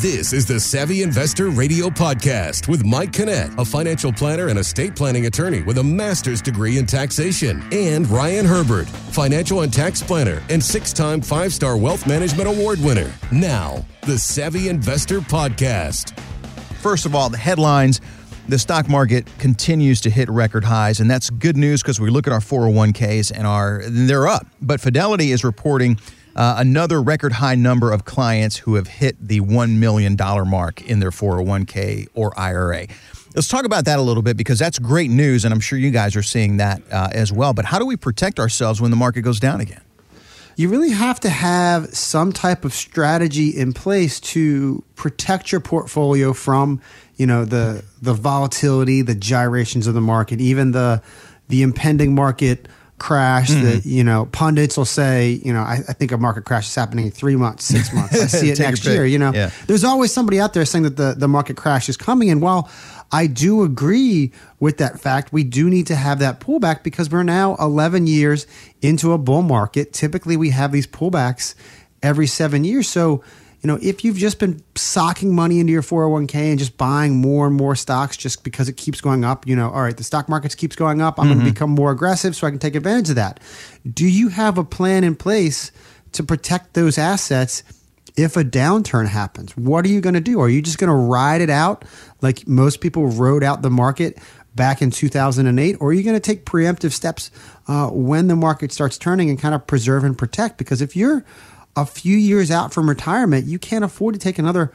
This is the Savvy Investor Radio Podcast with Mike Kinnett, a financial planner and estate planning attorney with a master's degree in taxation, and Ryan Herbert, financial and tax planner and six time five star wealth management award winner. Now, the Savvy Investor Podcast. First of all, the headlines the stock market continues to hit record highs, and that's good news because we look at our 401ks and our they're up. But Fidelity is reporting uh, another record high number of clients who have hit the $1 million mark in their 401k or IRA. Let's talk about that a little bit because that's great news, and I'm sure you guys are seeing that uh, as well. But how do we protect ourselves when the market goes down again? you really have to have some type of strategy in place to protect your portfolio from, you know, the the volatility, the gyrations of the market, even the the impending market crash mm-hmm. that you know pundits will say you know I, I, think a market crash is happening in three months six months. I see it next year you know. Yeah. there's always somebody out there saying that the, the market crash is coming. And while i do agree with that fact we do need to have that pullback because we're now 11 years into a bull market. Typically we have these pullbacks every seven years. So you know, if you've just been socking money into your 401k and just buying more and more stocks just because it keeps going up, you know, all right, the stock market keeps going up, I'm mm-hmm. going to become more aggressive so I can take advantage of that. Do you have a plan in place to protect those assets if a downturn happens? What are you going to do? Are you just going to ride it out like most people rode out the market back in 2008? Or are you going to take preemptive steps uh, when the market starts turning and kind of preserve and protect? Because if you're a few years out from retirement, you can't afford to take another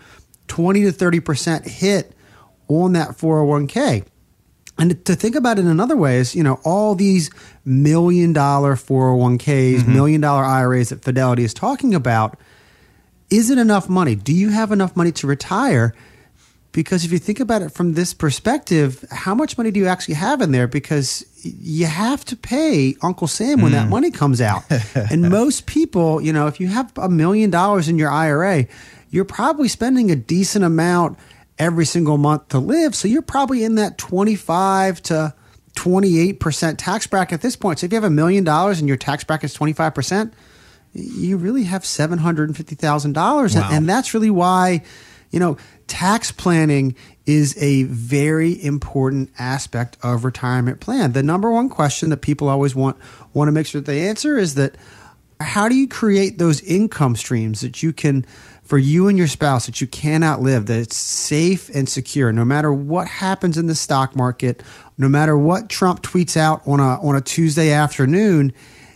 20 to 30% hit on that 401k. And to think about it in another way is, you know, all these million dollar 401ks, mm-hmm. million dollar IRAs that Fidelity is talking about, is it enough money? Do you have enough money to retire? Because if you think about it from this perspective, how much money do you actually have in there? Because you have to pay Uncle Sam when mm. that money comes out. and most people, you know, if you have a million dollars in your IRA, you're probably spending a decent amount every single month to live. So you're probably in that 25 to 28% tax bracket at this point. So if you have a million dollars and your tax bracket is 25%, you really have $750,000. Wow. And, and that's really why, you know, tax planning is a very important aspect of retirement plan. The number one question that people always want want to make sure that they answer is that how do you create those income streams that you can for you and your spouse that you cannot live that it's safe and secure no matter what happens in the stock market no matter what Trump tweets out on a on a Tuesday afternoon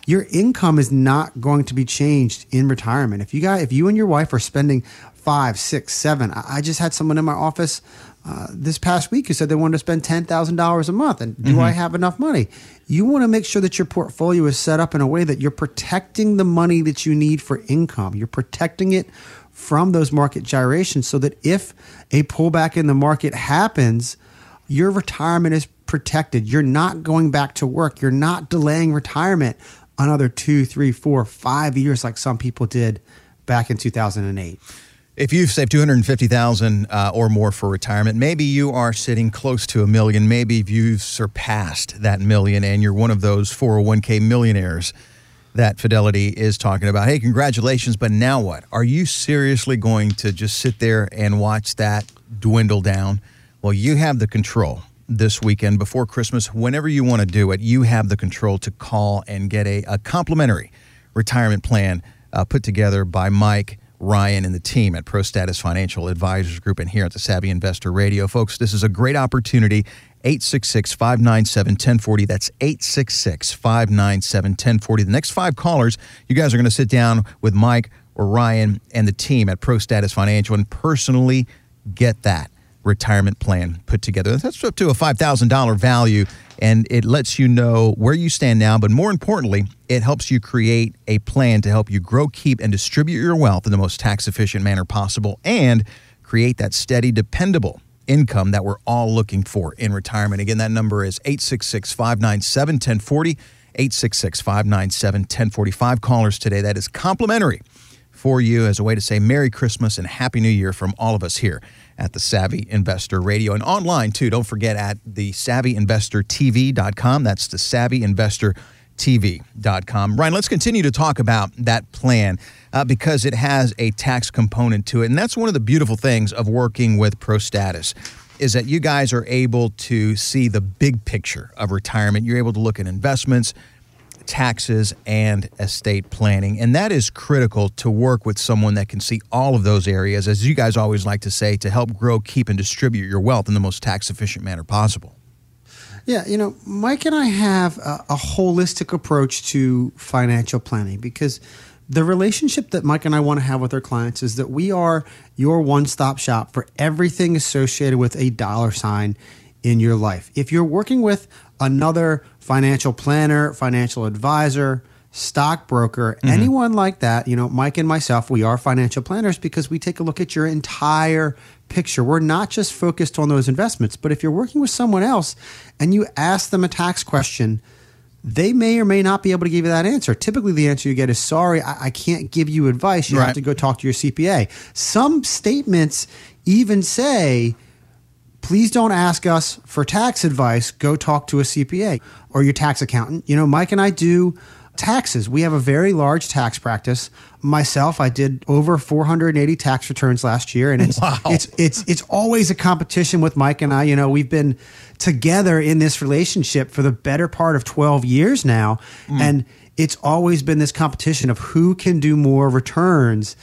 your income is not going to be changed in retirement. If you got, if you and your wife are spending five, six, seven. I just had someone in my office uh, this past week who said they wanted to spend ten thousand dollars a month. And do mm-hmm. I have enough money? You want to make sure that your portfolio is set up in a way that you're protecting the money that you need for income. You're protecting it from those market gyrations, so that if a pullback in the market happens, your retirement is protected. You're not going back to work. You're not delaying retirement another two, three, four, five years like some people did back in 2008. If you've saved 250,000 uh, or more for retirement, maybe you are sitting close to a million. Maybe you've surpassed that million and you're one of those 401k millionaires that Fidelity is talking about. Hey, congratulations, but now what? Are you seriously going to just sit there and watch that dwindle down? Well, you have the control this weekend before Christmas, whenever you want to do it, you have the control to call and get a, a complimentary retirement plan uh, put together by Mike Ryan and the team at ProStatus Financial Advisors Group and here at the Savvy Investor Radio. Folks, this is a great opportunity. 866 597 1040. That's 866 597 1040. The next five callers, you guys are going to sit down with Mike or Ryan and the team at ProStatus Financial and personally get that retirement plan put together. That's up to a $5,000 value and it lets you know where you stand now, but more importantly, it helps you create a plan to help you grow, keep, and distribute your wealth in the most tax efficient manner possible and create that steady, dependable income that we're all looking for in retirement. Again, that number is 866 597 1040. 866 597 1045 callers today. That is complimentary for you as a way to say Merry Christmas and Happy New Year from all of us here at the Savvy Investor Radio and online too. Don't forget at the savvyinvestortv.com. That's the Savvy Investor. Ryan, let's continue to talk about that plan uh, because it has a tax component to it. And that's one of the beautiful things of working with ProStatus is that you guys are able to see the big picture of retirement. You're able to look at investments, taxes, and estate planning. And that is critical to work with someone that can see all of those areas, as you guys always like to say, to help grow, keep, and distribute your wealth in the most tax efficient manner possible. Yeah, you know, Mike and I have a, a, holistic approach to financial planning because the relationship that Mike and I want to have with our clients is that we are your one stop shop for everything associated with a dollar sign in your life. If you're working with another financial planner, financial advisor, stockbroker, mm-hmm. anyone like that, you know, Mike and myself, we are financial planners because we take a look at your entire picture. We're not just focused on those investments, but if you're working with someone else and you ask them a tax question, they may or may not be able to give you that answer. Typically, the answer you get is sorry, I, I can't give you advice. You right. have to go talk to your CPA. Some statements even say, please don't ask us for tax advice. Go talk to a CPA or your tax accountant. You know, Mike and I do taxes. We have a very large tax practice. Myself, I did over 480 tax returns last year, and it's wow. it's it's it's always a competition with Mike and I. You know, we've been together in this relationship for the better part of 12 years now, mm. and it's always been this competition of who can do more returns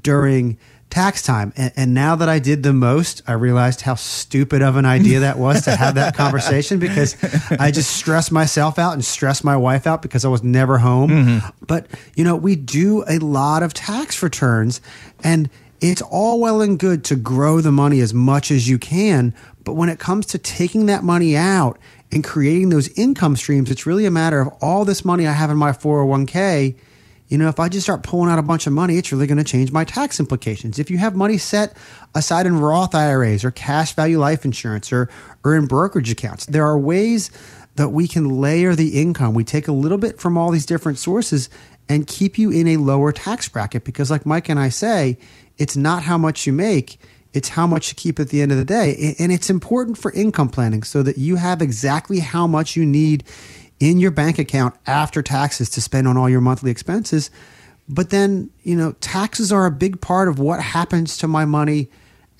during tax time. And, and, now that I did the most, I realized how stupid of an idea that was to have that conversation because I just stressed myself out and stressed my wife out because I was never home. Mm-hmm. But, you know, we do a lot of tax returns and it's all well and good to grow the money as much as you can. But when it comes to taking that money out and creating those income streams, it's really a matter of all this money I have in my 401k you know, if I just start pulling out a bunch of money, it's really going to change my tax implications. If you have money set aside in Roth IRAs or cash value life insurance or, or in brokerage accounts, there are ways that we can layer the income. We take a little bit from all these different sources and keep you in a lower tax bracket because, like Mike and I say, it's not how much you make. It's how much you keep at the end of the day. And it's important for income planning so that you have exactly how much you need in your bank account after taxes to spend on all your monthly expenses. But then, you know, taxes are a big part of what happens to my money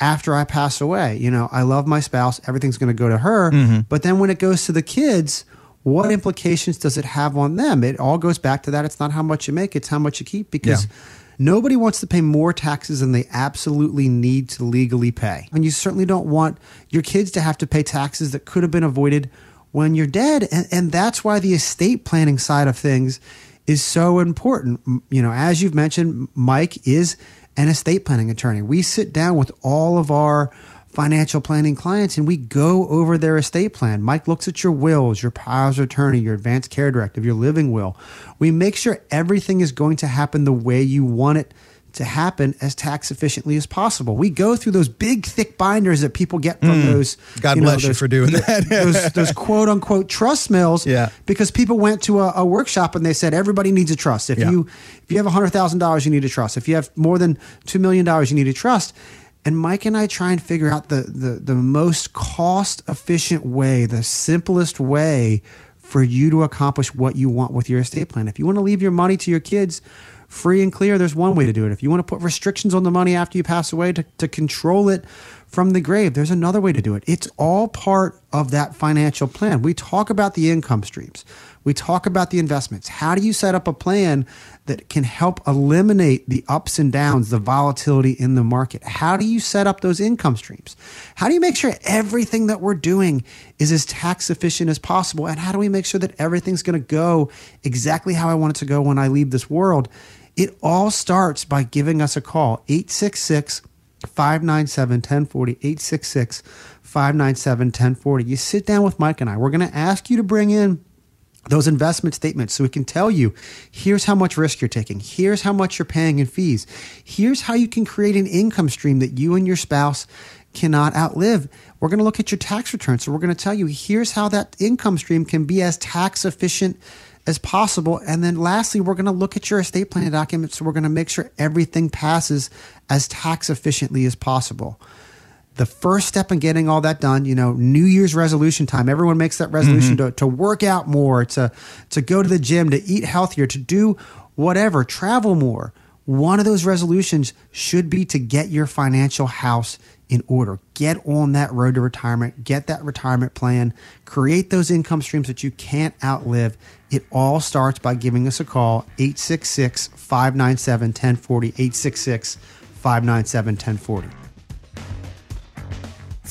after I pass away. You know, I love my spouse, everything's going to go to her. Mm-hmm. But then when it goes to the kids, what implications does it have on them? It all goes back to that. It's not how much you make, it's how much you keep because. Yeah. Nobody wants to pay more taxes than they absolutely need to legally pay. And you certainly don't want your kids to have to pay taxes that could have been avoided when you're dead. And, and that's why the estate planning side of things is so important. You know, as you've mentioned, Mike is an estate planning attorney. We sit down with all of our financial planning clients and we go over their estate plan. Mike looks at your wills, your powers of attorney, your advanced care directive, your living will. We make sure everything is going to happen the way you want it to happen as tax efficiently as possible. We go through those big, thick binders that people get from mm. those. God you know, bless those, you for doing that. those, those, quote unquote trust mills. Yeah. Because people went to a, a workshop and they said everybody needs a trust. If yeah. you if you have hundred thousand dollars, you need a trust. If you have more than two million dollars, you need a trust. And Mike and I try and figure out the, the, the most cost efficient way, the simplest way for you to accomplish what you want with your estate plan. If you want to leave your money to your kids free and clear, there's one way to do it. If you want to put restrictions on the money after you pass away to, to control it from the grave, there's another way to do it. It's all part of that financial plan. We talk about the income streams. We talk about the investments. How do you set up a plan that can help eliminate the ups and downs, the volatility in the market? How do you set up those income streams? How do you make sure everything that we're doing is as tax efficient as possible? And how do we make sure that everything's going to go exactly how I want it to go when I leave this world? It all starts by giving us a call, 866 597 1040, 866 597 1040. You sit down with Mike and I. We're going to ask you to bring in those investment statements so we can tell you here's how much risk you're taking, here's how much you're paying in fees, here's how you can create an income stream that you and your spouse cannot outlive. We're going to look at your tax return. So we're going to tell you here's how that income stream can be as tax efficient as possible. And then lastly, we're going to look at your estate planning documents. So we're going to make sure everything passes as tax efficiently as possible. the first step in getting all that done, you know, New Year's resolution time. Everyone makes that resolution mm-hmm. to, to work out more, to to go to the gym, to eat healthier, to do whatever, travel more. One of those resolutions should be to get your financial house in order. Get on that road to retirement, get that retirement plan, create those income streams that you can't outlive. It all starts by giving us a call 866 597 1040 866 597 1040.